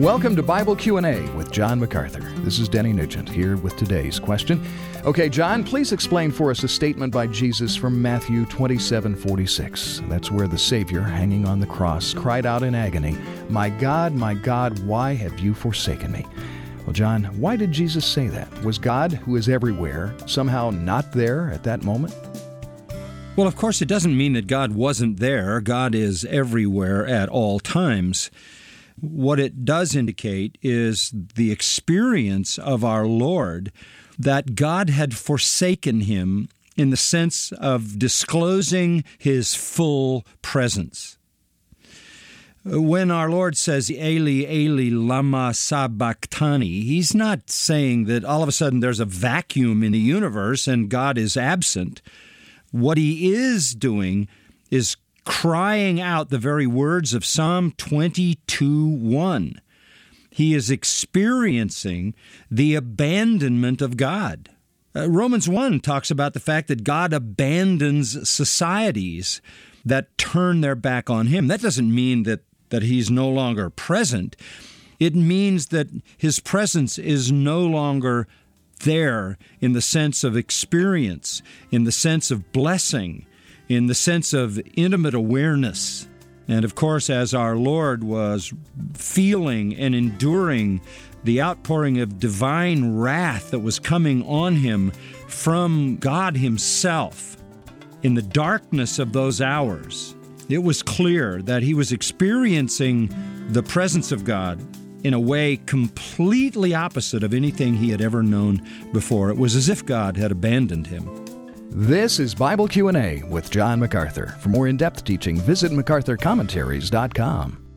Welcome to Bible Q&A with John MacArthur. This is Denny Nugent here with today's question. Okay, John, please explain for us a statement by Jesus from Matthew 27:46. That's where the Savior, hanging on the cross, cried out in agony, "My God, my God, why have you forsaken me?" Well, John, why did Jesus say that? Was God, who is everywhere, somehow not there at that moment? Well, of course, it doesn't mean that God wasn't there. God is everywhere at all times. What it does indicate is the experience of our Lord that God had forsaken him in the sense of disclosing his full presence. When our Lord says, Eli, Eli, lama sabachthani, he's not saying that all of a sudden there's a vacuum in the universe and God is absent. What he is doing is crying out the very words of Psalm 22 1. He is experiencing the abandonment of God. Uh, Romans 1 talks about the fact that God abandons societies that turn their back on him. That doesn't mean that, that he's no longer present. It means that his presence is no longer there in the sense of experience, in the sense of blessing, in the sense of intimate awareness. And of course, as our Lord was feeling and enduring the outpouring of divine wrath that was coming on him from God Himself, in the darkness of those hours, it was clear that he was experiencing the presence of God in a way completely opposite of anything he had ever known before. It was as if God had abandoned him. This is Bible Q&A with John MacArthur. For more in-depth teaching, visit macarthurcommentaries.com.